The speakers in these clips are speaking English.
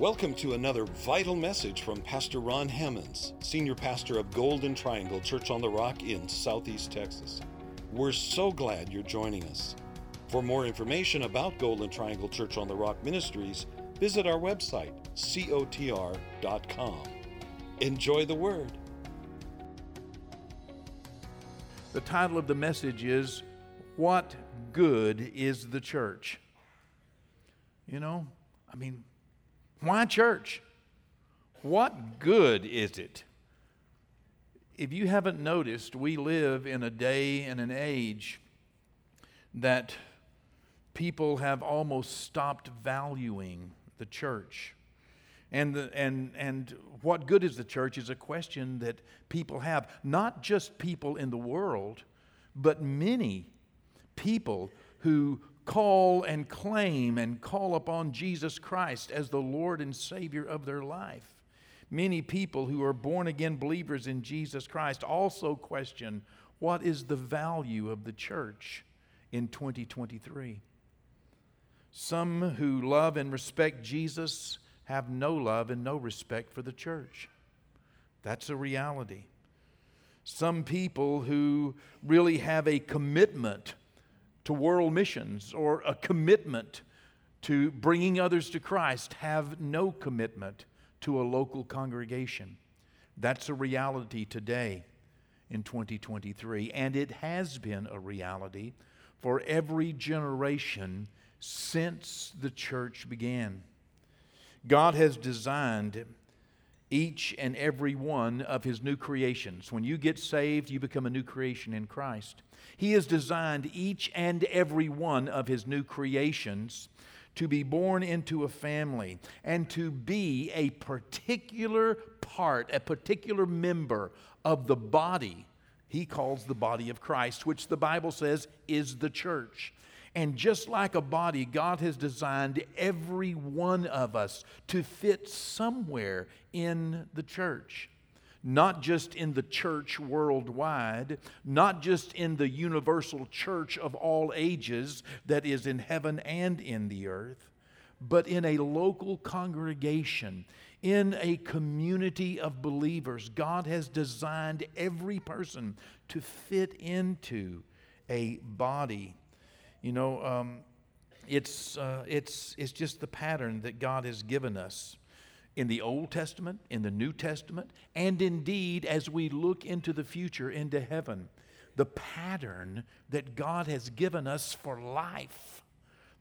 Welcome to another vital message from Pastor Ron Hammonds, Senior Pastor of Golden Triangle Church on the Rock in Southeast Texas. We're so glad you're joining us. For more information about Golden Triangle Church on the Rock Ministries, visit our website, cotr.com. Enjoy the Word. The title of the message is What Good is the Church? You know, I mean, why church? What good is it? If you haven't noticed, we live in a day and an age that people have almost stopped valuing the church. And, the, and, and what good is the church is a question that people have. Not just people in the world, but many people who call and claim and call upon Jesus Christ as the Lord and Savior of their life. Many people who are born again believers in Jesus Christ also question what is the value of the church in 2023. Some who love and respect Jesus have no love and no respect for the church. That's a reality. Some people who really have a commitment to world missions or a commitment to bringing others to Christ have no commitment to a local congregation. That's a reality today in 2023, and it has been a reality for every generation since the church began. God has designed each and every one of his new creations. When you get saved, you become a new creation in Christ. He has designed each and every one of his new creations to be born into a family and to be a particular part, a particular member of the body he calls the body of Christ, which the Bible says is the church. And just like a body, God has designed every one of us to fit somewhere in the church not just in the church worldwide, not just in the universal church of all ages that is in heaven and in the earth, but in a local congregation, in a community of believers. God has designed every person to fit into a body. You know, um, it's, uh, it's, it's just the pattern that God has given us in the Old Testament, in the New Testament, and indeed as we look into the future, into heaven, the pattern that God has given us for life,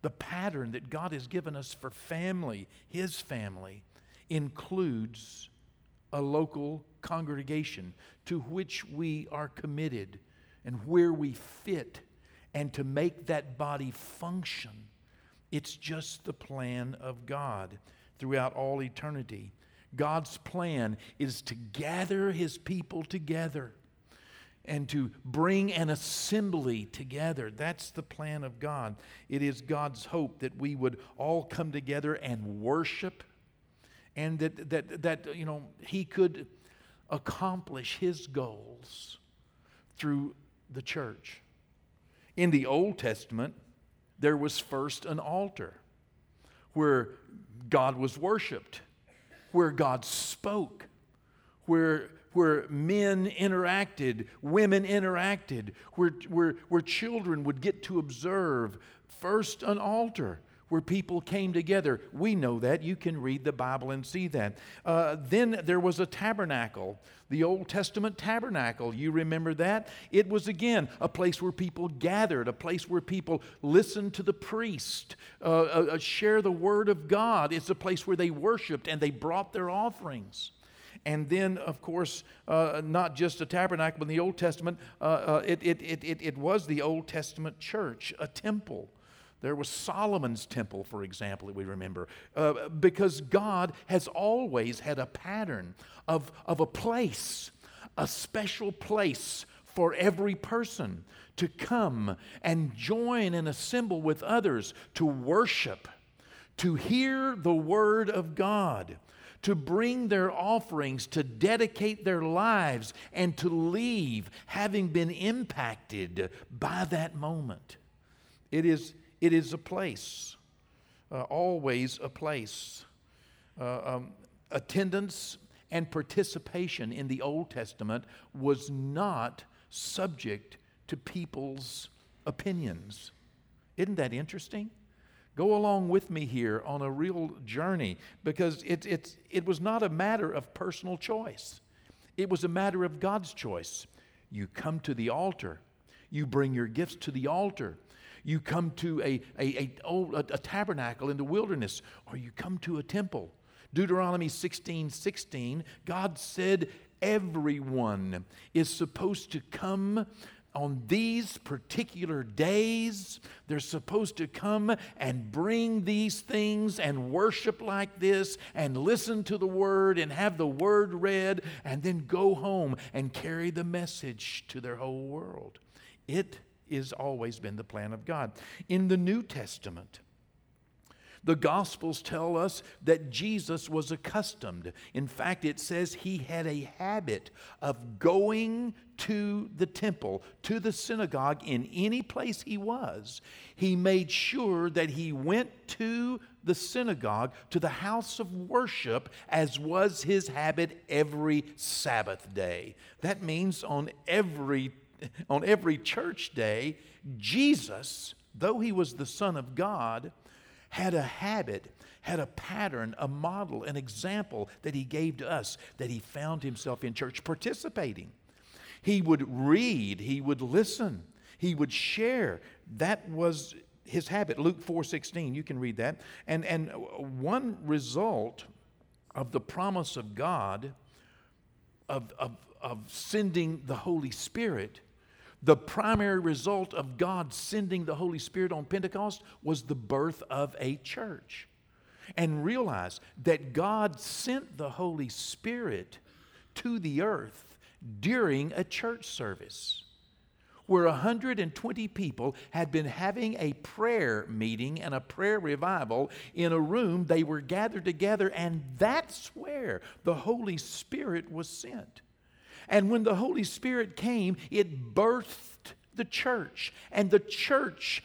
the pattern that God has given us for family, His family, includes a local congregation to which we are committed and where we fit and to make that body function. It's just the plan of God throughout all eternity. God's plan is to gather his people together and to bring an assembly together. That's the plan of God. It is God's hope that we would all come together and worship and that, that, that you know, he could accomplish his goals through the church. In the Old Testament, there was first an altar where God was worshiped, where God spoke, where, where men interacted, women interacted, where, where, where children would get to observe first an altar where people came together. We know that. You can read the Bible and see that. Uh, then there was a tabernacle, the Old Testament tabernacle. You remember that? It was, again, a place where people gathered, a place where people listened to the priest, uh, uh, uh share the Word of God. It's a place where they worshiped and they brought their offerings. And then, of course, uh, not just a tabernacle, but in the Old Testament, uh, uh, it, it, it, it, it was the Old Testament church, a temple. There was Solomon's temple, for example, that we remember, uh, because God has always had a pattern of, of a place, a special place for every person to come and join and assemble with others to worship, to hear the Word of God, to bring their offerings, to dedicate their lives, and to leave having been impacted by that moment. It is it is a place, uh, always a place. uh, um, attendance and participation in the Old Testament was not subject to people's opinions. Isn't that interesting? Go along with me here on a real journey because it, it's, it was not a matter of personal choice, it was a matter of God's choice. You come to the altar, you bring your gifts to the altar. You come to a, a, a, a, tabernacle in the wilderness, or you come to a temple. Deuteronomy 16 16, God said, Everyone is supposed to come on these particular days, they're supposed to come and bring these things and worship like this and listen to the word and have the word read and then go home and carry the message to their whole world. It has always been the plan of God. In the New Testament, the Gospels tell us that Jesus was accustomed. In fact, it says he had a habit of going to the temple, to the synagogue, in any place he was. He made sure that he went to the synagogue, to the house of worship, as was his habit every Sabbath day. That means on every, on every church day, Jesus, though he was the Son of God, had a habit, had a pattern, a model, an example that he gave to us that he found himself in church participating. He would read, he would listen, he would share. That was his habit. Luke 4:16, you can read that. And and one result of the promise of God of, of, of sending the Holy Spirit the primary result of God sending the Holy Spirit on Pentecost was the birth of a church. And realize that God sent the Holy Spirit to the earth during a church service where 120 people had been having a prayer meeting and a prayer revival in a room. They were gathered together, and that's where the Holy Spirit was sent. And when the Holy Spirit came, it birthed the church. And the church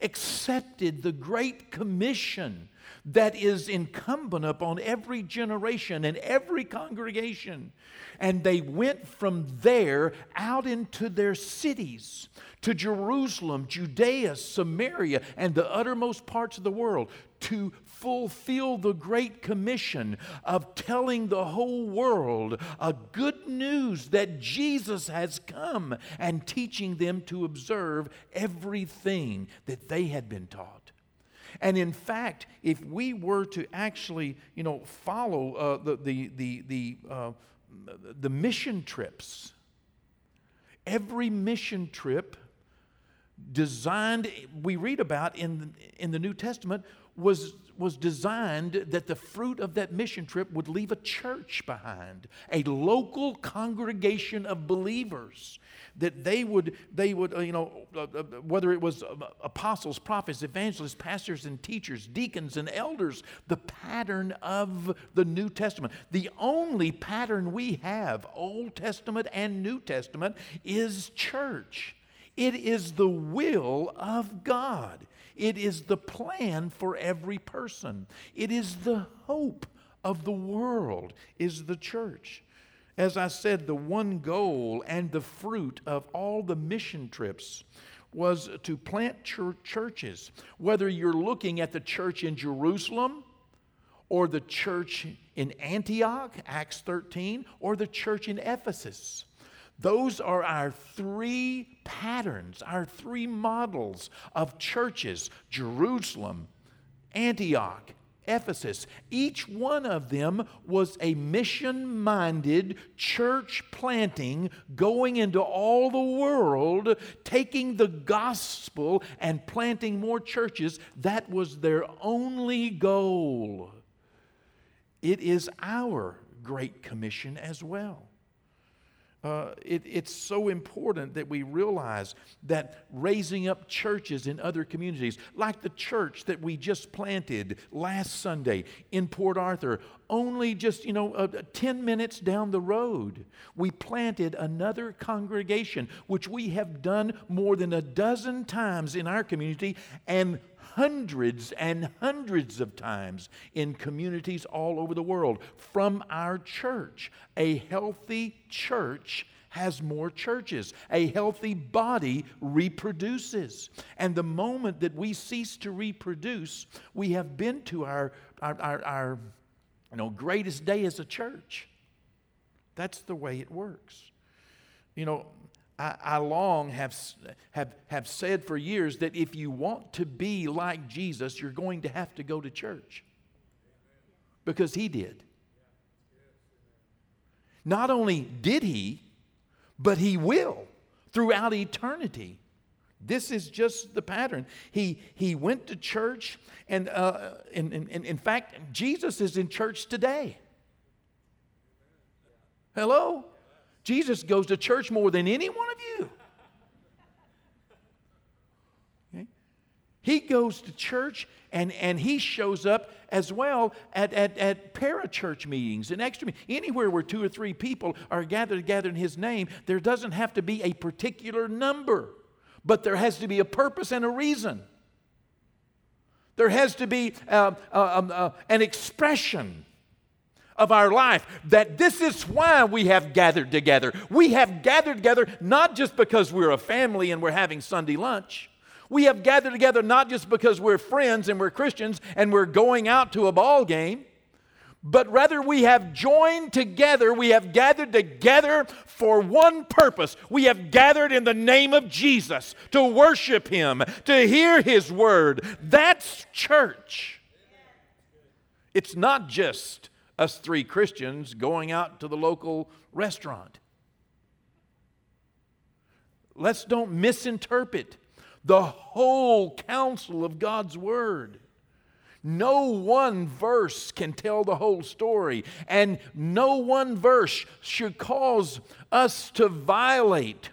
accepted the Great Commission that is incumbent upon every generation and every congregation. And they went from there out into their cities to Jerusalem, Judea, Samaria, and the uttermost parts of the world to fulfill the Great Commission of telling the whole world a good news that Jesus has come and teaching them to observe everything that they had been taught. And in fact, if we were to actually, you know, follow uh, the, the, the, the, uh, the mission trips, every mission trip designed, we read about in, in the New Testament, was, was designed that the fruit of that mission trip would leave a church behind, a local congregation of believers. That they would, they would, uh, you know, uh, uh, whether it was apostles, prophets, evangelists, pastors, and teachers, deacons, and elders, the pattern of the New Testament. The only pattern we have, Old Testament and New Testament, is church. It is the will of God. It is the plan for every person. It is the hope of the world is the church. As I said, the one goal and the fruit of all the mission trips was to plant churches. Whether you're looking at the church in Jerusalem or the church in Antioch, Acts 13, or the church in Ephesus. Those are our three patterns, our three models of churches Jerusalem, Antioch, Ephesus. Each one of them was a mission minded church planting, going into all the world, taking the gospel and planting more churches. That was their only goal. It is our Great Commission as well. Uh, it, it's so important that we realize that raising up churches in other communities, like the church that we just planted last Sunday in Port Arthur, only just, you know, uh, 10 minutes down the road, we planted another congregation, which we have done more than a dozen times in our community, and hundreds and hundreds of times in communities all over the world from our church. A healthy church has more churches. A healthy body reproduces. And the moment that we cease to reproduce, we have been to our, our, our, our you know, greatest day as a church. That's the way it works. You know, I, I long have, have, have said for years that if you want to be like Jesus, you're going to have to go to church. Because he did. Not only did he, but he will throughout eternity. This is just the pattern. He, he went to church, and uh, in, in fact, Jesus is in church today. Hello? Jesus goes to church more than any one of you. Okay? He goes to church and, and he shows up as well at, at, at parachurch meetings and extra meetings. Anywhere where two or three people are gathered together in his name, there doesn't have to be a particular number, but there has to be a purpose and a reason. There has to be uh, uh, um, uh, an expression of our life that this is why we have gathered together. We have gathered together not just because we're a family and we're having Sunday lunch. We have gathered together not just because we're friends and we're Christians and we're going out to a ball game, but rather we have joined together, we have gathered together for one purpose. We have gathered in the name of Jesus to worship Him, to hear His word. That's church. It's not just us three Christians going out to the local restaurant. Let's don't misinterpret the whole counsel of God's Word. No one verse can tell the whole story, and no one verse should cause us to violate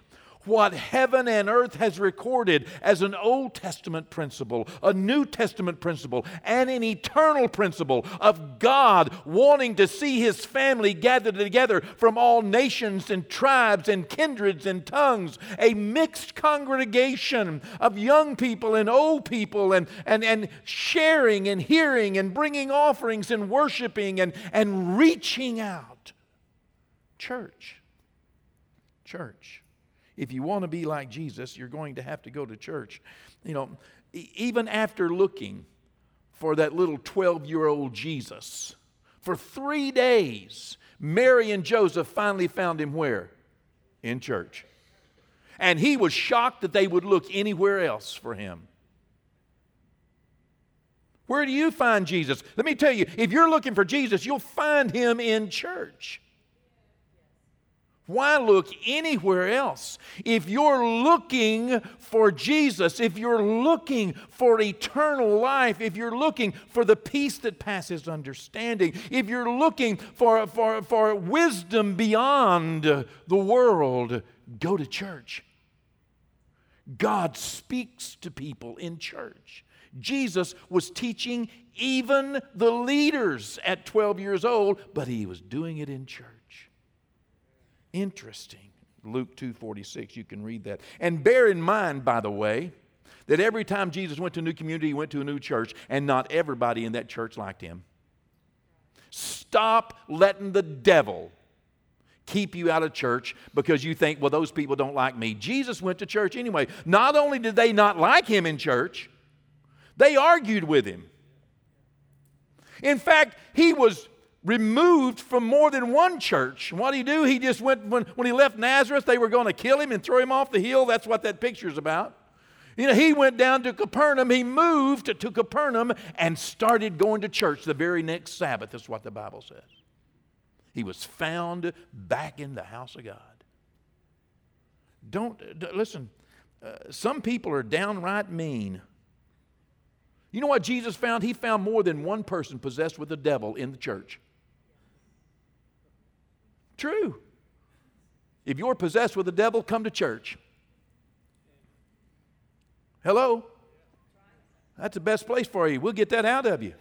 what heaven and earth has recorded as an Old Testament principle, a New Testament principle, and an eternal principle of God wanting to see his family gathered together from all nations and tribes and kindreds and tongues, a mixed congregation of young people and old people, and, and, and sharing and hearing and bringing offerings and worshiping and, and reaching out. Church. Church if you want to be like Jesus, you're going to have to go to church. You know, even after looking for that little 12 year old Jesus, for three days, Mary and Joseph finally found him where? In church. And he was shocked that they would look anywhere else for him. Where do you find Jesus? Let me tell you, if you're looking for Jesus, you'll find him in church. Why look anywhere else? If you're looking for Jesus, if you're looking for eternal life, if you're looking for the peace that passes understanding, if you're looking for, for, for wisdom beyond the world, go to church. God speaks to people in church. Jesus was teaching even the leaders at 12 years old, but he was doing it in church. Interesting. Luke 2:46, you can read that. And bear in mind, by the way, that every time Jesus went to a new community, he went to a new church, and not everybody in that church liked him. Stop letting the devil keep you out of church because you think, well, those people don't like me. Jesus went to church anyway. Not only did they not like him in church, they argued with him. In fact, he was removed from more than one church. What did he do? He just went, when, when he left Nazareth, they were going to kill him and throw him off the hill. That's what that picture's about. You know, he went down to Capernaum. He moved to, to Capernaum and started going to church the very next Sabbath, is what the Bible says. He was found back in the house of God. Don't, listen, uh, some people are downright mean. You know what Jesus found? He found more than one person possessed with the devil in the church. True. If you're possessed with the devil, come to church. Hello? That's the best place for you. We'll get that out of you.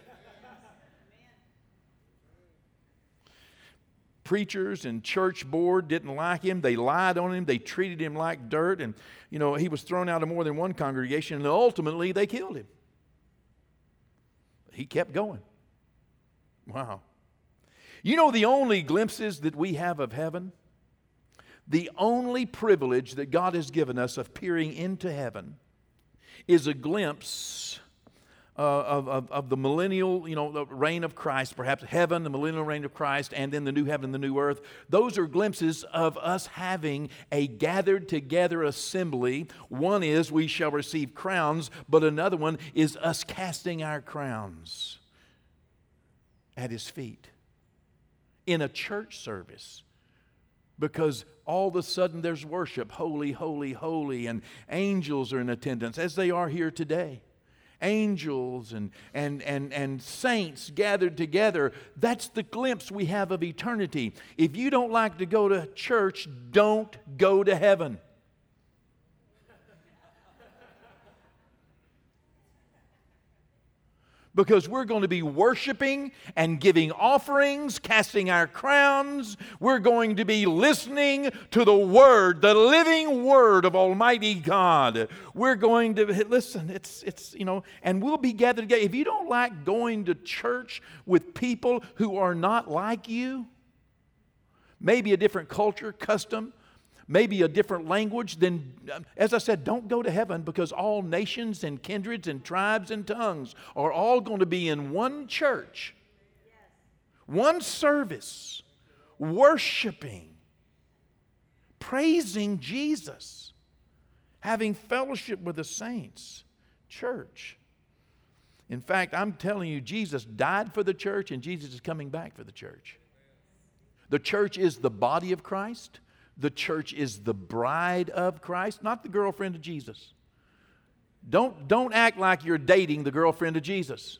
Preachers and church board didn't like him. They lied on him. They treated him like dirt. And, you know, he was thrown out of more than one congregation. And ultimately, they killed him. he kept going. Wow. You know the only glimpses that we have of heaven? The only privilege that God has given us of peering into heaven is a glimpse uh, of, of, of, the millennial, you know, the reign of Christ, perhaps heaven, the millennial reign of Christ, and then the new heaven the new earth. Those are glimpses of us having a gathered together assembly. One is we shall receive crowns, but another one is us casting our crowns at his feet in a church service because all of a sudden there's worship holy, holy, holy, and angels are in attendance as they are here today. Angels and, and, and, and saints gathered together. That's the glimpse we have of eternity. If you don't like to go to church, don't go to heaven. Because we're going to be worshiping and giving offerings, casting our crowns. We're going to be listening to the Word, the living Word of Almighty God. We're going to listen, it's, it's, you know, and we'll be gathered together. If you don't like going to church with people who are not like you, maybe a different culture, custom, maybe a different language, then, um, as I said, don't go to heaven because all nations and kindreds and tribes and tongues are all going to be in one church, one service, worshiping, praising Jesus, having fellowship with the saints. Church. In fact, I'm telling you, Jesus died for the church and Jesus is coming back for the church. The church is the body of Christ. The church is the bride of Christ, not the girlfriend of Jesus. Don't, don't act like you're dating the girlfriend of Jesus.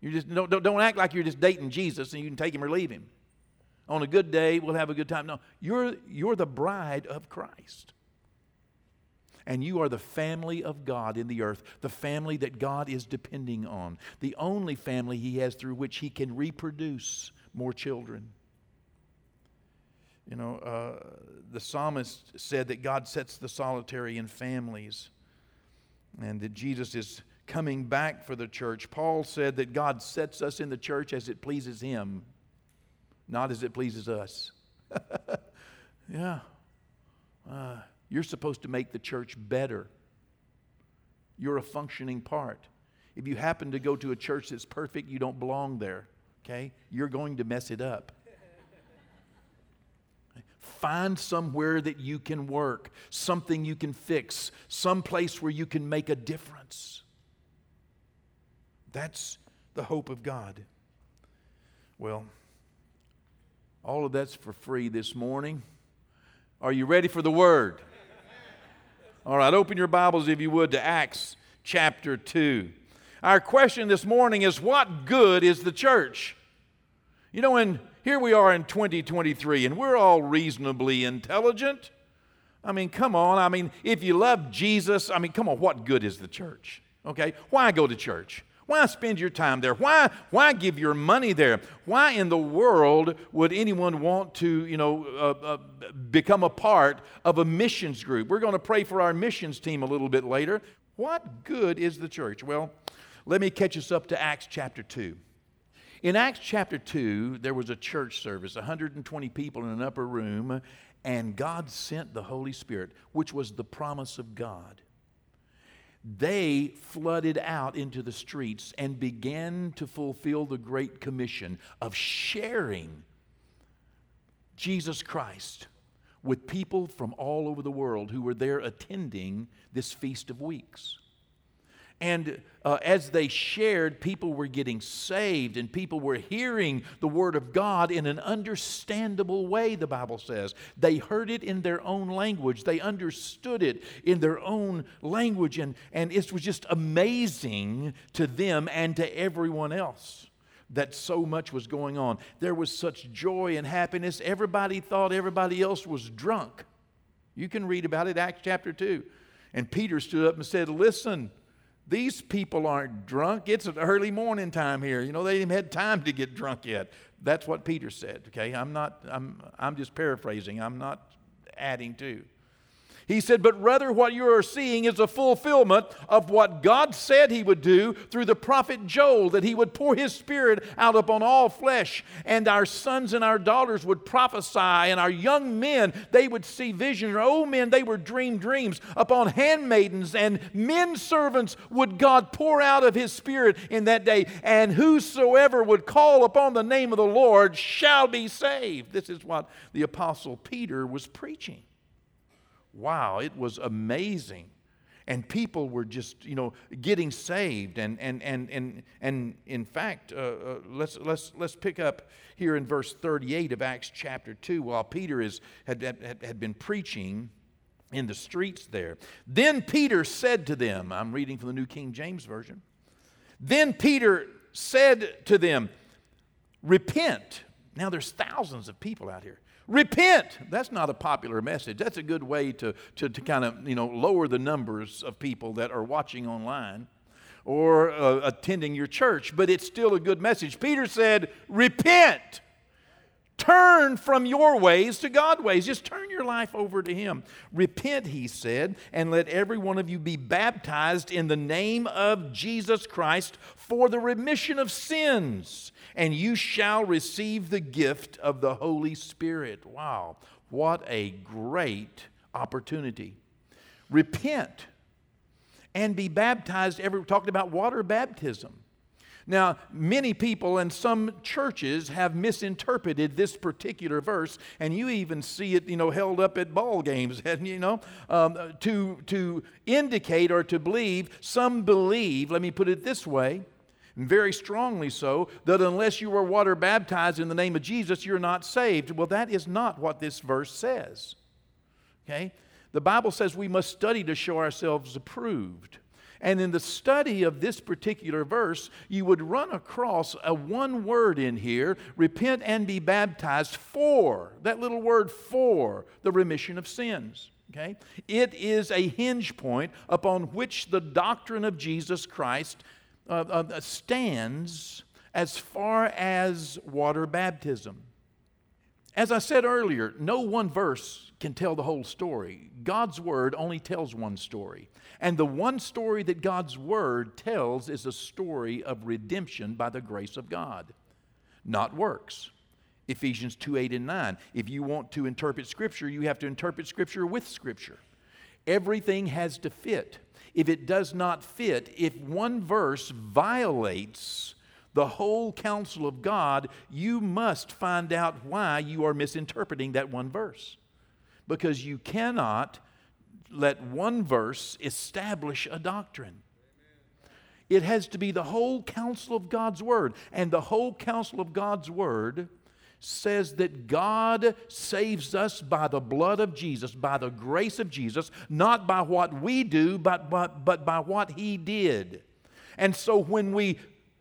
You just don't, don't, don't act like you're just dating Jesus and you can take him or leave him. On a good day, we'll have a good time. No, you're, you're the bride of Christ. And you are the family of God in the earth, the family that God is depending on, the only family He has through which He can reproduce more children. You know, uh, the psalmist said that God sets the solitary in families and that Jesus is coming back for the church. Paul said that God sets us in the church as it pleases Him, not as it pleases us. yeah. Uh, you're supposed to make the church better. You're a functioning part. If you happen to go to a church that's perfect, you don't belong there, okay? You're going to mess it up. Find somewhere that you can work, something you can fix, some place where you can make a difference. That's the hope of God. Well, all of that's for free this morning. Are you ready for the word? All right, open your Bibles, if you would, to Acts chapter 2. Our question this morning is what good is the church? You know, in here we are in 2023 and we're all reasonably intelligent. I mean, come on. I mean, if you love Jesus, I mean, come on, what good is the church? Okay? Why go to church? Why spend your time there? Why, why give your money there? Why in the world would anyone want to, you know, uh, uh, become a part of a missions group? We're going to pray for our missions team a little bit later. What good is the church? Well, let me catch us up to Acts chapter 2. In Acts chapter 2, there was a church service, 120 people in an upper room, and God sent the Holy Spirit, which was the promise of God. They flooded out into the streets and began to fulfill the Great Commission of sharing Jesus Christ with people from all over the world who were there attending this Feast of Weeks. And uh, as they shared, people were getting saved and people were hearing the Word of God in an understandable way, the Bible says. They heard it in their own language, they understood it in their own language, and, and it was just amazing to them and to everyone else that so much was going on. There was such joy and happiness. Everybody thought everybody else was drunk. You can read about it, Acts chapter 2. And Peter stood up and said, Listen, these people aren't drunk. It's an early morning time here. You know, they haven't had time to get drunk yet. That's what Peter said, okay? I'm not, I'm, I'm just paraphrasing. I'm not adding to. He said, But rather, what you are seeing is a fulfillment of what God said He would do through the prophet Joel, that He would pour His Spirit out upon all flesh, and our sons and our daughters would prophesy, and our young men, they would see visions, and our old men, they would dream dreams. Upon handmaidens and men servants would God pour out of His Spirit in that day, and whosoever would call upon the name of the Lord shall be saved. This is what the Apostle Peter was preaching wow, it was amazing. And people were just, you know, getting saved. And, and, and, and, and in fact, uh, uh, let's, let's, let's pick up here in verse 38 of Acts chapter 2 while Peter is, had, had, had been preaching in the streets there. Then Peter said to them, I'm reading from the New King James Version. Then Peter said to them, Repent. Now there's thousands of people out here. Repent. That's not a popular message. That's a good way to, to, to kind of, you know, lower the numbers of people that are watching online or uh, attending your church, but it's still a good message. Peter said, Repent. Turn from your ways to God's ways. Just turn your life over to Him. Repent, he said, and let every one of you be baptized in the name of Jesus Christ for the remission of sins and you shall receive the gift of the Holy Spirit. Wow, what a great opportunity. Repent and be baptized. Ever talked about water baptism. Now, many people and some churches have misinterpreted this particular verse, and you even see it, you know, held up at ball games, and you know, um, to to indicate or to believe. Some believe. Let me put it this way: very strongly so, that unless you are water baptized in the name of Jesus, you're not saved. Well, that is not what this verse says. Okay? The Bible says we must study to show ourselves approved. And in the study of this particular verse, you would run across a one word in here repent and be baptized for, that little word for, the remission of sins. Okay? It is a hinge point upon which the doctrine of Jesus Christ uh, uh, stands as far as water baptism. As I said earlier, no one verse can tell the whole story. God's Word only tells one story. And the one story that God's Word tells is a story of redemption by the grace of God, not works. Ephesians 2 8 and 9. If you want to interpret Scripture, you have to interpret Scripture with Scripture. Everything has to fit if it does not fit, if one verse violates the whole counsel of God, you must find out why you are misinterpreting that one verse. Because you cannot let one verse establish a doctrine. It has to be the whole counsel of God's Word. And the whole counsel of God's Word says that God saves us by the blood of Jesus, by the grace of Jesus, not by what we do, but, but, but by what He did. And so when we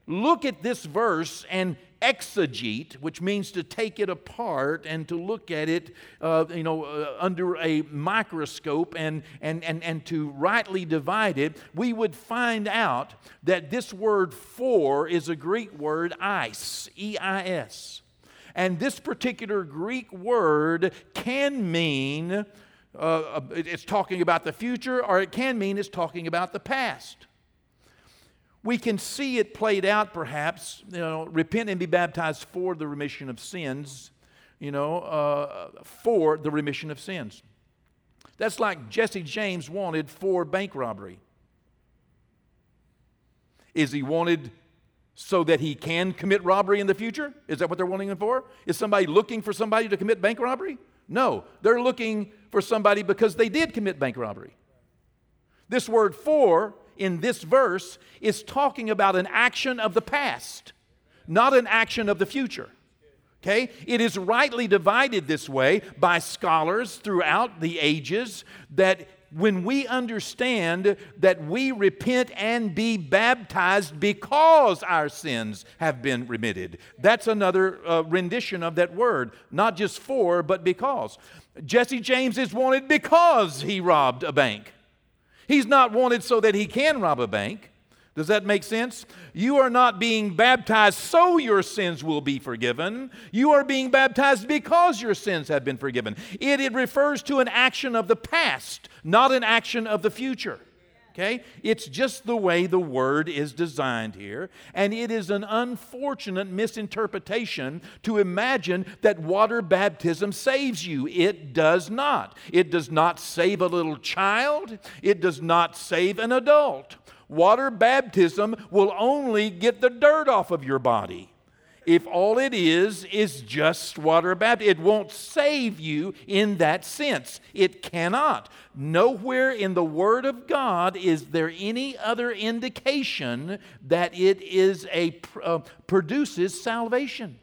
look at this verse and exegete, which means to take it apart and to look at it, uh, you know, uh, under a microscope and, and, and, and to rightly divide it, we would find out that this word for is a Greek word eis, E-I-S. And this particular Greek word can mean uh, uh, it's talking about the future, or it can mean it's talking about the past. We can see it played out, perhaps, you know, repent and be baptized for the remission of sins, you know, uh, for the remission of sins. That's like Jesse James wanted for bank robbery. Is he wanted so that he can commit robbery in the future? Is that what they're wanting him for? Is somebody looking for somebody to commit bank robbery? No, they're looking for somebody because they did commit bank robbery. This word for in this verse is talking about an action of the past, not an action of the future. Okay? It is rightly divided this way by scholars throughout the ages that when we understand that we repent and be baptized because our sins have been remitted. That's another uh, rendition of that word, not just for, but because. Jesse James is wanted because he robbed a bank. He's not wanted so that he can rob a bank, Does that make sense? You are not being baptized so your sins will be forgiven. You are being baptized because your sins have been forgiven. It, it refers to an action of the past, not an action of the future. Okay? It's just the way the word is designed here. And it is an unfortunate misinterpretation to imagine that water baptism saves you. It does not. It does not save a little child, it does not save an adult. Water baptism will only get the dirt off of your body. If all it is is just water baptism, it won't save you in that sense. It cannot. Nowhere in the Word of God is there any other indication that it is a uh, produces salvation.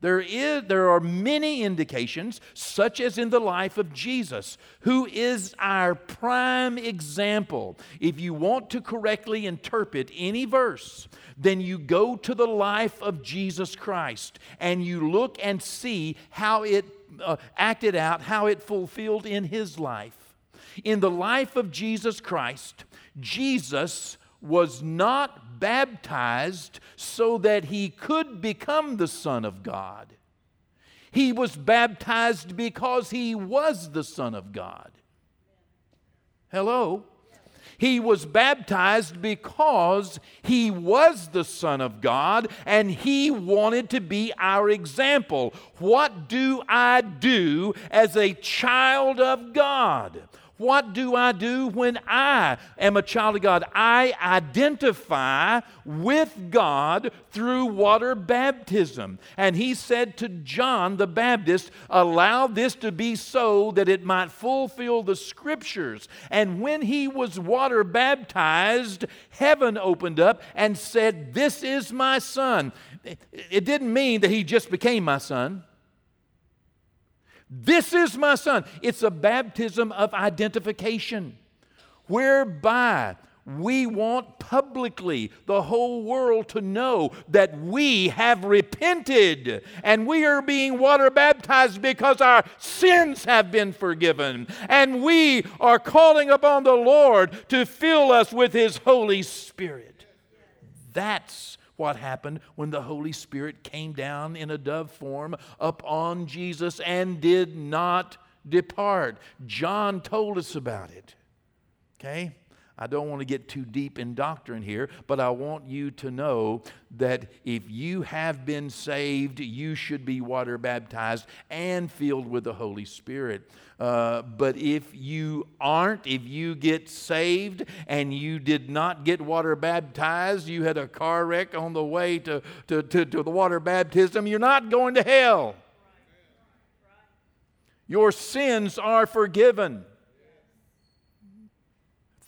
There, is, there are many indications, such as in the life of Jesus, who is our prime example. If you want to correctly interpret any verse, then you go to the life of Jesus Christ and you look and see how it uh, acted out, how it fulfilled in his life. In the life of Jesus Christ, Jesus was not baptized so that he could become the Son of God. He was baptized because he was the Son of God. Hello? He was baptized because he was the Son of God and he wanted to be our example. What do I do as a child of God? What do I do when I am a child of God? I identify with God through water baptism. And he said to John the Baptist, Allow this to be so that it might fulfill the scriptures. And when he was water baptized, heaven opened up and said, This is my son. It didn't mean that he just became my son. This is my son. It's a baptism of identification whereby we want publicly the whole world to know that we have repented and we are being water baptized because our sins have been forgiven. And we are calling upon the Lord to fill us with His Holy Spirit. That's what happened when the Holy Spirit came down in a dove form upon Jesus and did not depart. John told us about it. Okay? I don't want to get too deep in doctrine here, but I want you to know that if you have been saved, you should be water baptized and filled with the Holy Spirit. Uh, but if you aren't, if you get saved and you did not get water baptized, you had a car wreck on the way to, to, to, to the water baptism, you're not going to hell. Your sins are forgiven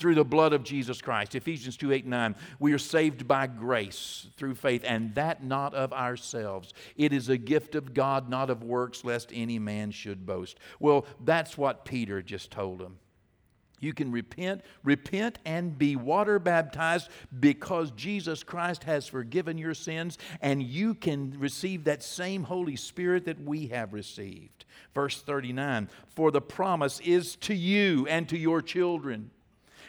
through the blood of Jesus Christ. Ephesians 2 8 9. We are saved by grace through faith, and that not of ourselves. It is a gift of God, not of works, lest any man should boast. Well, that's what Peter just told him. You can repent, repent and be water baptized because Jesus Christ has forgiven your sins, and you can receive that same Holy Spirit that we have received. Verse 39 For the promise is to you and to your children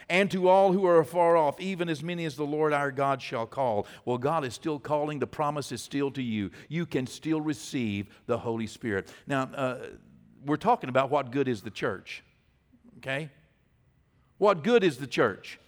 and to all who are afar off, even as many as the Lord our God shall call. Well, God is still calling. The promise is still to you. You can still receive the Holy Spirit. Now, uh, we're talking about what good is the church, okay? What good is the church?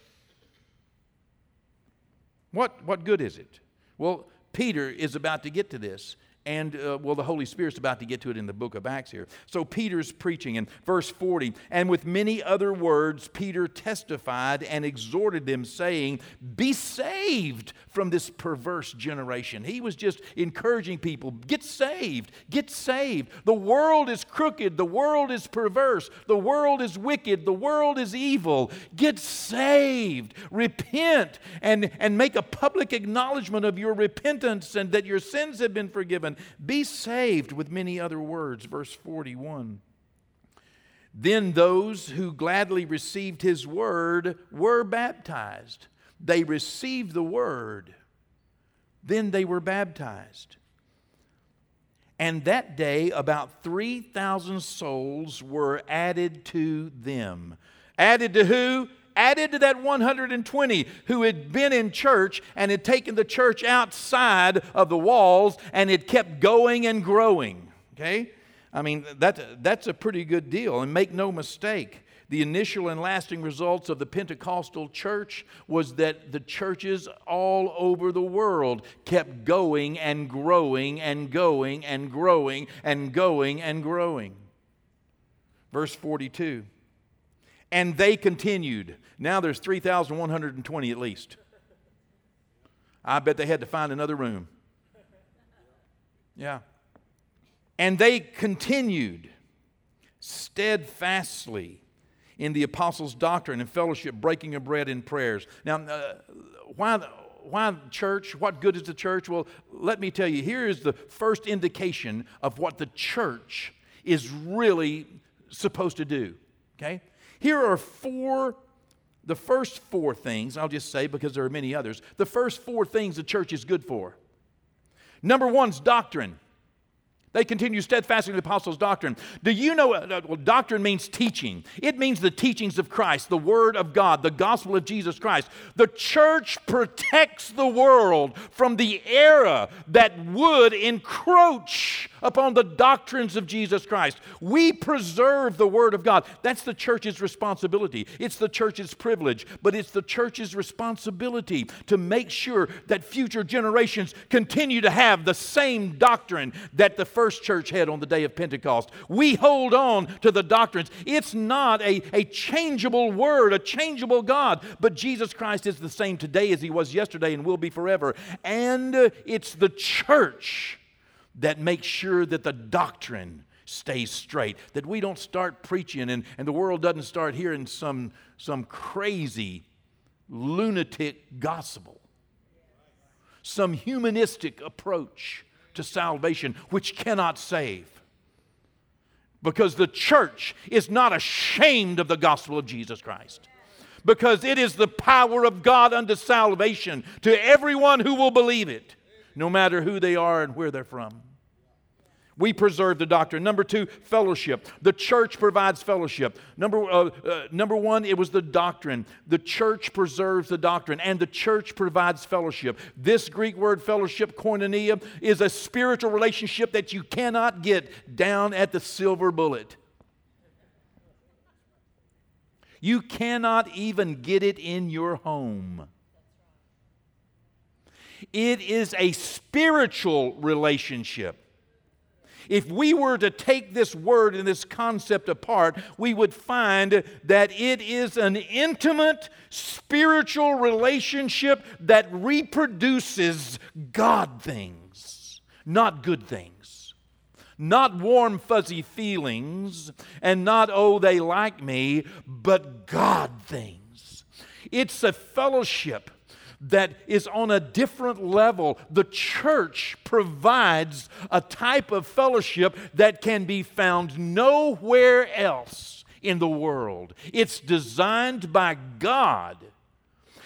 What, what good is it? Well, Peter is about to get to this and uh, well, the Holy Spirit's about to get to it in the book of Acts here. So Peter's preaching in verse 40, and with many other words, Peter testified and exhorted them, saying, Be saved from this perverse generation. He was just encouraging people, Get saved, get saved. The world is crooked, the world is perverse, the world is wicked, the world is evil. Get saved, repent, and, and make a public acknowledgement of your repentance and that your sins have been forgiven be saved with many other words. Verse 41. Then those who gladly received his word were baptized. They received the word. Then they were baptized. And that day, about 3,000 souls were added to them. Added to who? Added to that 120 who had been in church and had taken the church outside of the walls and it kept going and growing. Okay? I mean, that, that's a pretty good deal. And make no mistake, the initial and lasting results of the Pentecostal church was that the churches all over the world kept going and growing and going and growing and going and growing. Verse 42. And they continued. Now there's 3,120 at least. I bet they had to find another room. Yeah. And they continued steadfastly in the apostles' doctrine and fellowship, breaking of bread and prayers. Now, uh, why, why church? What good is the church? Well, let me tell you, here is the first indication of what the church is really supposed to do. Okay? Here are four, the first four things, I'll just say because there are many others, the first four things the church is good for. Number one is doctrine. They continue steadfastly the apostles' doctrine. Do you know, uh, well, doctrine means teaching. It means the teachings of Christ, the Word of God, the gospel of Jesus Christ. The church protects the world from the error that would encroach upon the doctrines of Jesus Christ. We preserve the Word of God. That's the church's responsibility. It's the church's privilege, but it's the church's responsibility to make sure that future generations continue to have the same doctrine that the first church had on the day of Pentecost. We hold on to the doctrines. It's not a, a changeable word, a changeable God, but Jesus Christ is the same today as he was yesterday and will be forever. And it's the church that makes sure that the doctrine stays straight, that we don't start preaching and, and the world doesn't start hearing some, some crazy lunatic gospel, some humanistic approach to salvation which cannot save. Because the church is not ashamed of the gospel of Jesus Christ. Because it is the power of God unto salvation to everyone who will believe it, no matter who they are and where they're from. We preserve the doctrine. Number two, fellowship. The church provides fellowship. Number, uh, uh, number one, it was the doctrine. The church preserves the doctrine, and the church provides fellowship. This Greek word fellowship, koinonia, is a spiritual relationship that you cannot get down at the silver bullet. You cannot even get it in your home. It is a spiritual relationship. If we were to take this word and this concept apart, we would find that it is an intimate spiritual relationship that reproduces God things, not good things. Not warm, fuzzy feelings, and not, oh, they like me, but God things. It's a fellowship that is on a different level. The church provides a type of fellowship that can be found nowhere else in the world. It's designed by God.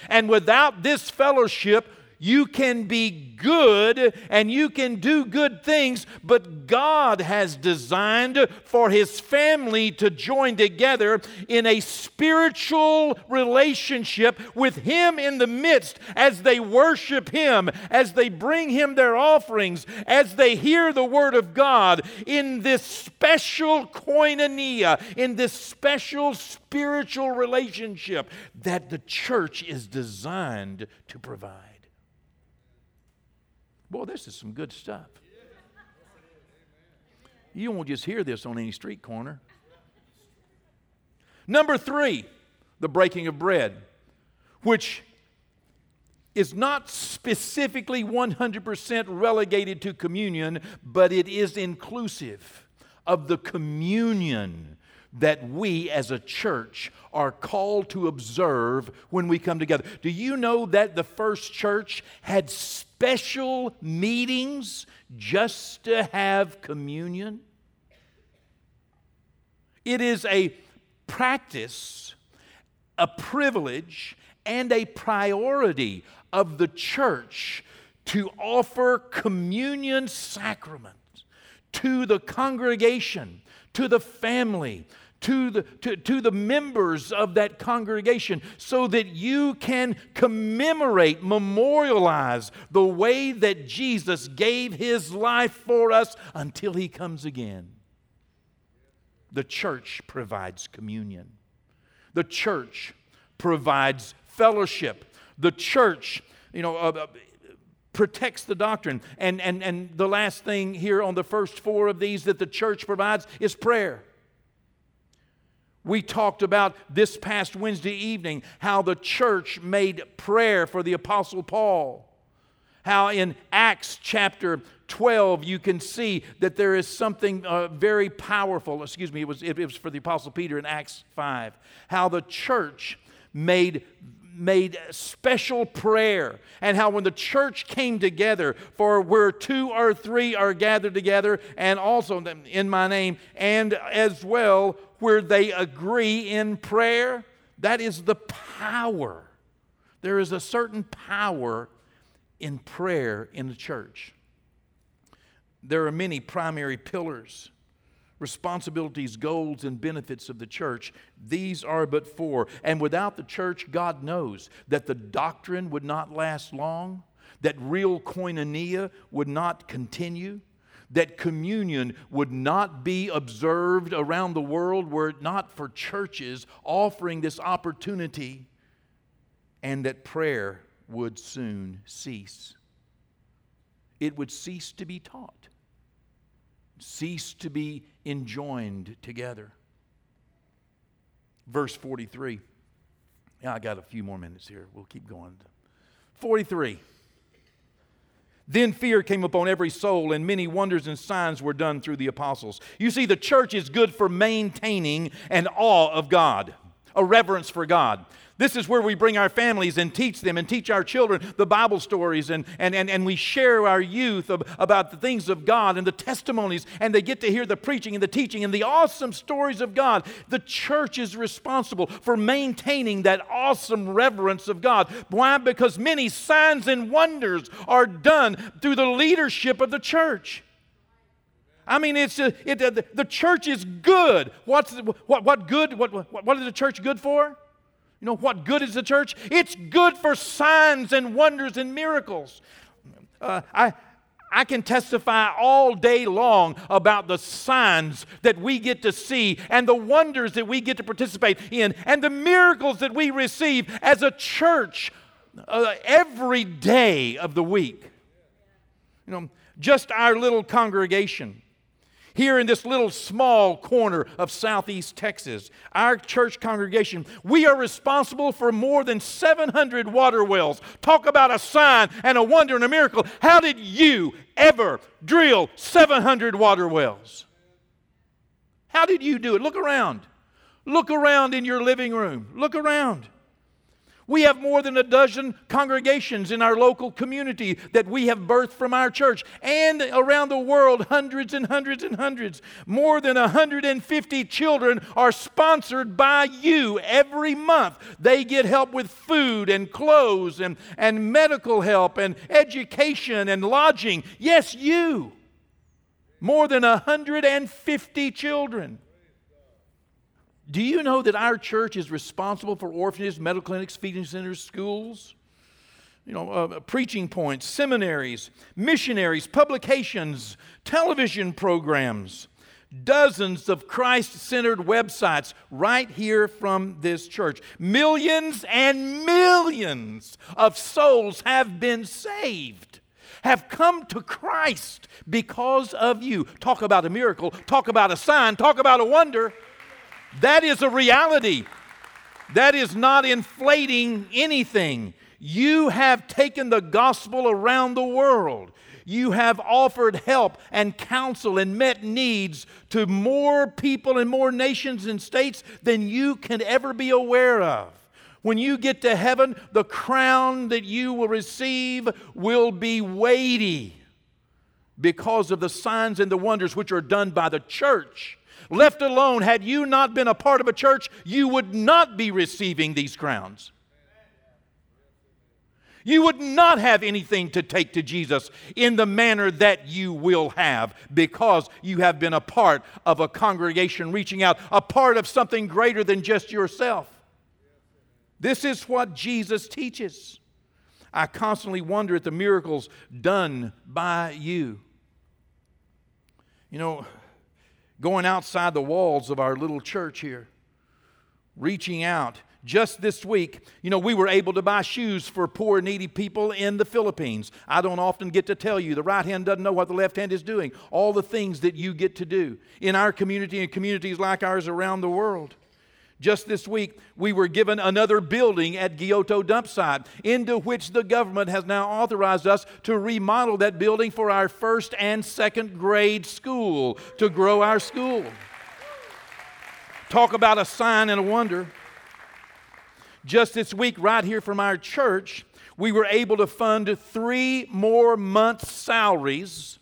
And without this fellowship, you can be good and you can do good things, but God has designed for His family to join together in a spiritual relationship with Him in the midst as they worship Him, as they bring Him their offerings, as they hear the Word of God in this special koinonia, in this special spiritual relationship that the church is designed to provide. Boy, this is some good stuff. You won't just hear this on any street corner. Number three, the breaking of bread, which is not specifically 100% relegated to communion, but it is inclusive of the communion that we as a church are called to observe when we come together. Do you know that the first church had special meetings just to have communion? It is a practice, a privilege, and a priority of the church to offer communion sacrament to the congregation, to the family, to the, to, to the members of that congregation so that you can commemorate, memorialize the way that Jesus gave his life for us until he comes again. The church provides communion, the church provides fellowship, the church, you know, uh, uh protects the doctrine. And, and, and the last thing here on the first four of these that the church provides is prayer. We talked about this past Wednesday evening how the church made prayer for the Apostle Paul. How in Acts chapter 12 you can see that there is something uh, very powerful. Excuse me, it was, it, it was for the Apostle Peter in Acts 5. How the church made made special prayer and how when the church came together for where two or three are gathered together and also in my name and as well where they agree in prayer, that is the power. There is a certain power in prayer in the church. There are many primary pillars, responsibilities, goals, and benefits of the church. These are but four. And without the church, God knows that the doctrine would not last long, that real koinonia would not continue that communion would not be observed around the world were it not for churches offering this opportunity, and that prayer would soon cease. It would cease to be taught, cease to be enjoined together. Verse 43. Yeah, I got a few more minutes here. We'll keep going. 43. Then fear came upon every soul, and many wonders and signs were done through the apostles. You see, the church is good for maintaining an awe of God, a reverence for God. This is where we bring our families and teach them and teach our children the Bible stories and, and, and, and we share our youth of, about the things of God and the testimonies, and they get to hear the preaching and the teaching and the awesome stories of God. The church is responsible for maintaining that awesome reverence of God. Why? Because many signs and wonders are done through the leadership of the church. I mean, it's a, it, uh, the church is good. What's what, what good? What, what, what is the church good for? You know what good is the church? It's good for signs and wonders and miracles. Uh, I, I can testify all day long about the signs that we get to see and the wonders that we get to participate in and the miracles that we receive as a church uh, every day of the week. You know, just our little congregation here in this little small corner of southeast Texas, our church congregation, we are responsible for more than 700 water wells. Talk about a sign and a wonder and a miracle. How did you ever drill 700 water wells? How did you do it? Look around. Look around in your living room. Look around. We have more than a dozen congregations in our local community that we have birthed from our church, and around the world, hundreds and hundreds and hundreds. More than 150 children are sponsored by you every month. They get help with food and clothes and, and medical help and education and lodging. Yes, you. More than 150 children. Do you know that our church is responsible for orphanages, medical clinics, feeding centers, schools? You know, uh, preaching points, seminaries, missionaries, publications, television programs, dozens of Christ centered websites right here from this church. Millions and millions of souls have been saved have come to Christ because of you. Talk about a miracle, talk about a sign, talk about a wonder. That is a reality. That is not inflating anything. You have taken the gospel around the world. You have offered help and counsel and met needs to more people and more nations and states than you can ever be aware of. When you get to heaven, the crown that you will receive will be weighty because of the signs and the wonders which are done by the church Left alone, had you not been a part of a church, you would not be receiving these crowns. You would not have anything to take to Jesus in the manner that you will have because you have been a part of a congregation reaching out, a part of something greater than just yourself. This is what Jesus teaches. I constantly wonder at the miracles done by you. You know, going outside the walls of our little church here, reaching out just this week, you know, we were able to buy shoes for poor, needy people in the Philippines. I don't often get to tell you, the right hand doesn't know what the left hand is doing. All the things that you get to do in our community and communities like ours around the world. Just this week, we were given another building at Gyoto dump site, into which the government has now authorized us to remodel that building for our first and second grade school, to grow our school. Talk about a sign and a wonder. Just this week, right here from our church, we were able to fund three more months' salaries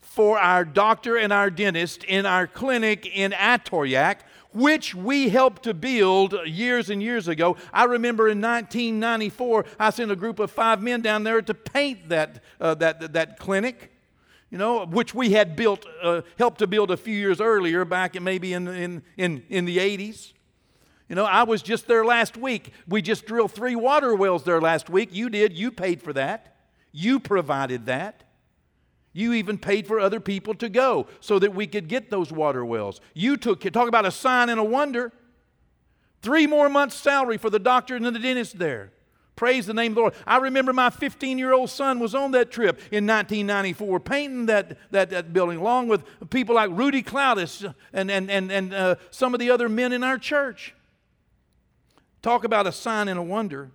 for our doctor and our dentist in our clinic in Atoyac, which we helped to build years and years ago. I remember in 1994, I sent a group of five men down there to paint that, uh, that, that clinic. You know, which we had built, uh, helped to build a few years earlier, back in maybe in, in, in, in the 80s. You know, I was just there last week. We just drilled three water wells there last week. You did. You paid for that. You provided that. You even paid for other people to go so that we could get those water wells. You took, talk about a sign and a wonder. Three more months' salary for the doctor and the dentist there. Praise the name of the Lord. I remember my 15 year old son was on that trip in 1994 painting that, that, that building along with people like Rudy Cloudis and, and, and, and uh, some of the other men in our church. Talk about a sign and a wonder.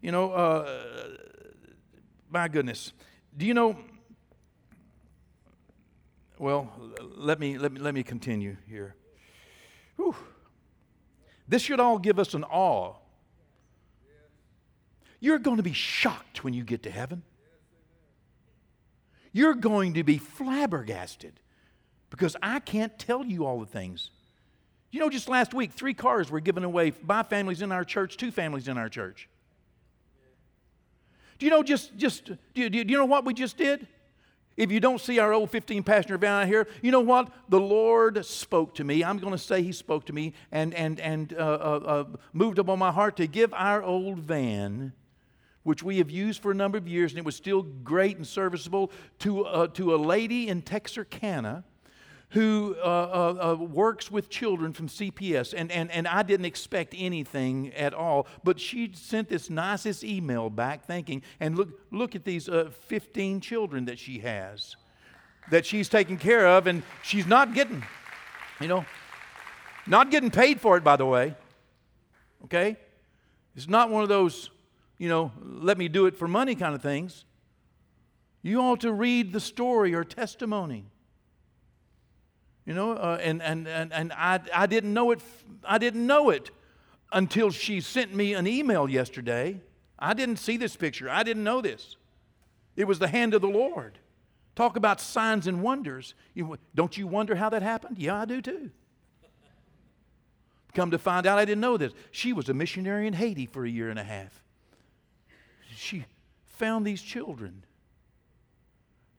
You know, uh, my goodness. Do you know? Well, let me, let me, let me continue here. Whew. This should all give us an awe. You're going to be shocked when you get to heaven. You're going to be flabbergasted because I can't tell you all the things you know, just last week, three cars were given away by families in our church, two families in our church. Do you know just, just do you, do you know what we just did? If you don't see our old 15 passenger van out here, you know what? The Lord spoke to me. I'm going to say He spoke to me and, and, and uh, uh, uh, moved upon my heart to give our old van, which we have used for a number of years, and it was still great and serviceable, to, uh, to a lady in Texarkana who uh, uh, uh, works with children from CPS, and, and, and I didn't expect anything at all, but she sent this nicest email back thanking, and look, look at these uh, 15 children that she has, that she's taking care of, and she's not getting, you know, not getting paid for it, by the way, okay? It's not one of those, you know, let me do it for money kind of things. You ought to read the story or testimony. You know, uh, and, and, and, and I, I didn't know it. I didn't know it until she sent me an email yesterday. I didn't see this picture. I didn't know this. It was the hand of the Lord. Talk about signs and wonders. You, don't you wonder how that happened? Yeah, I do too. Come to find out, I didn't know this. She was a missionary in Haiti for a year and a half. She found these children.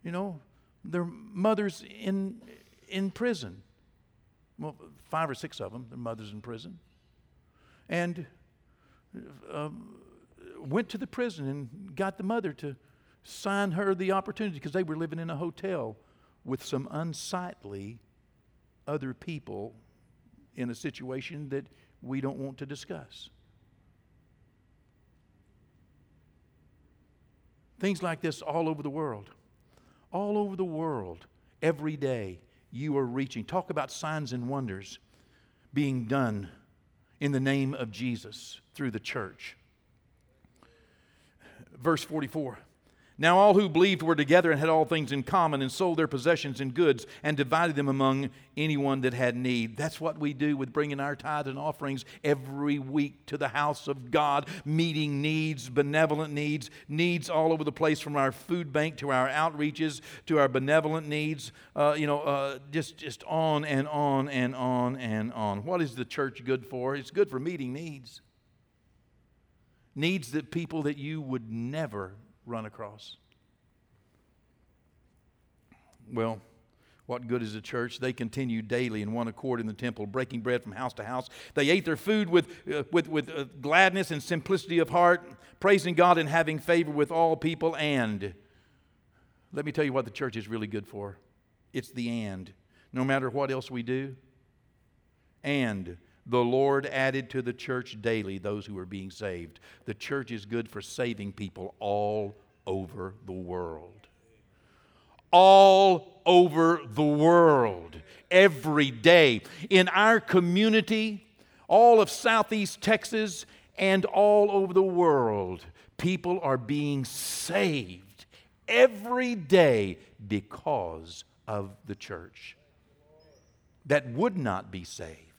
You know, their mothers in in prison. Well, five or six of them, their mothers in prison. And uh, went to the prison and got the mother to sign her the opportunity because they were living in a hotel with some unsightly other people in a situation that we don't want to discuss. Things like this all over the world. All over the world, every day you are reaching. Talk about signs and wonders being done in the name of Jesus through the church. Verse 44. Now all who believed were together and had all things in common and sold their possessions and goods and divided them among anyone that had need. That's what we do with bringing our tithes and offerings every week to the house of God, meeting needs, benevolent needs, needs all over the place from our food bank to our outreaches to our benevolent needs, uh, you know, uh, just, just on and on and on and on. What is the church good for? It's good for meeting needs. needs that people that you would never run across. Well, what good is the church? They continued daily in one accord in the temple, breaking bread from house to house. They ate their food with, uh, with, with uh, gladness and simplicity of heart, praising God and having favor with all people. And let me tell you what the church is really good for it's the and. No matter what else we do, and the Lord added to the church daily those who were being saved. The church is good for saving people all over the world. All over the world, every day. In our community, all of Southeast Texas, and all over the world, people are being saved every day because of the church that would not be saved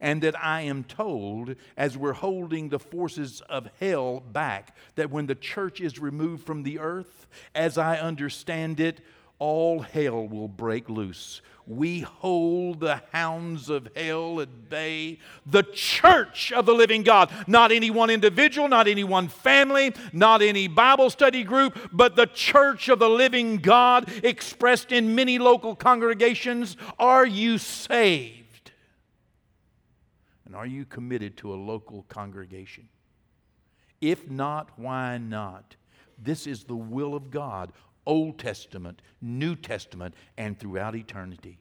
and that I am told, as we're holding the forces of hell back, that when the church is removed from the earth, as I understand it, all hell will break loose. We hold the hounds of hell at bay. The church of the living God, not any one individual, not any one family, not any Bible study group, but the church of the living God expressed in many local congregations. Are you saved? And are you committed to a local congregation? If not, why not? This is the will of God, Old Testament, New Testament, and throughout eternity.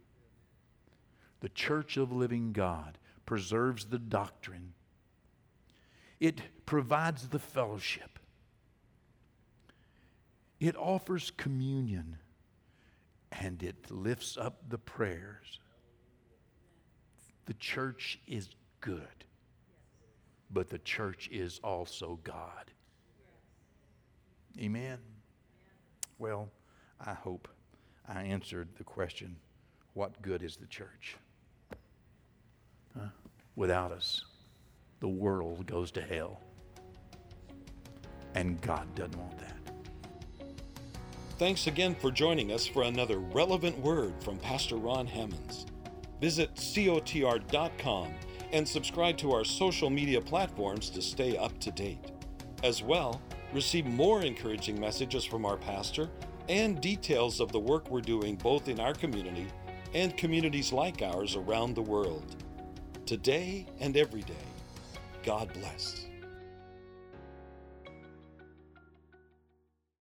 The church of living God preserves the doctrine, it provides the fellowship, it offers communion, and it lifts up the prayers. The church is good. But the church is also God. Amen. Well, I hope I answered the question what good is the church? Huh? Without us, the world goes to hell. And God doesn't want that. Thanks again for joining us for another relevant word from Pastor Ron Hammonds. Visit cotr.com and subscribe to our social media platforms to stay up to date. As well, receive more encouraging messages from our pastor and details of the work we're doing both in our community and communities like ours around the world. Today and every day, God bless.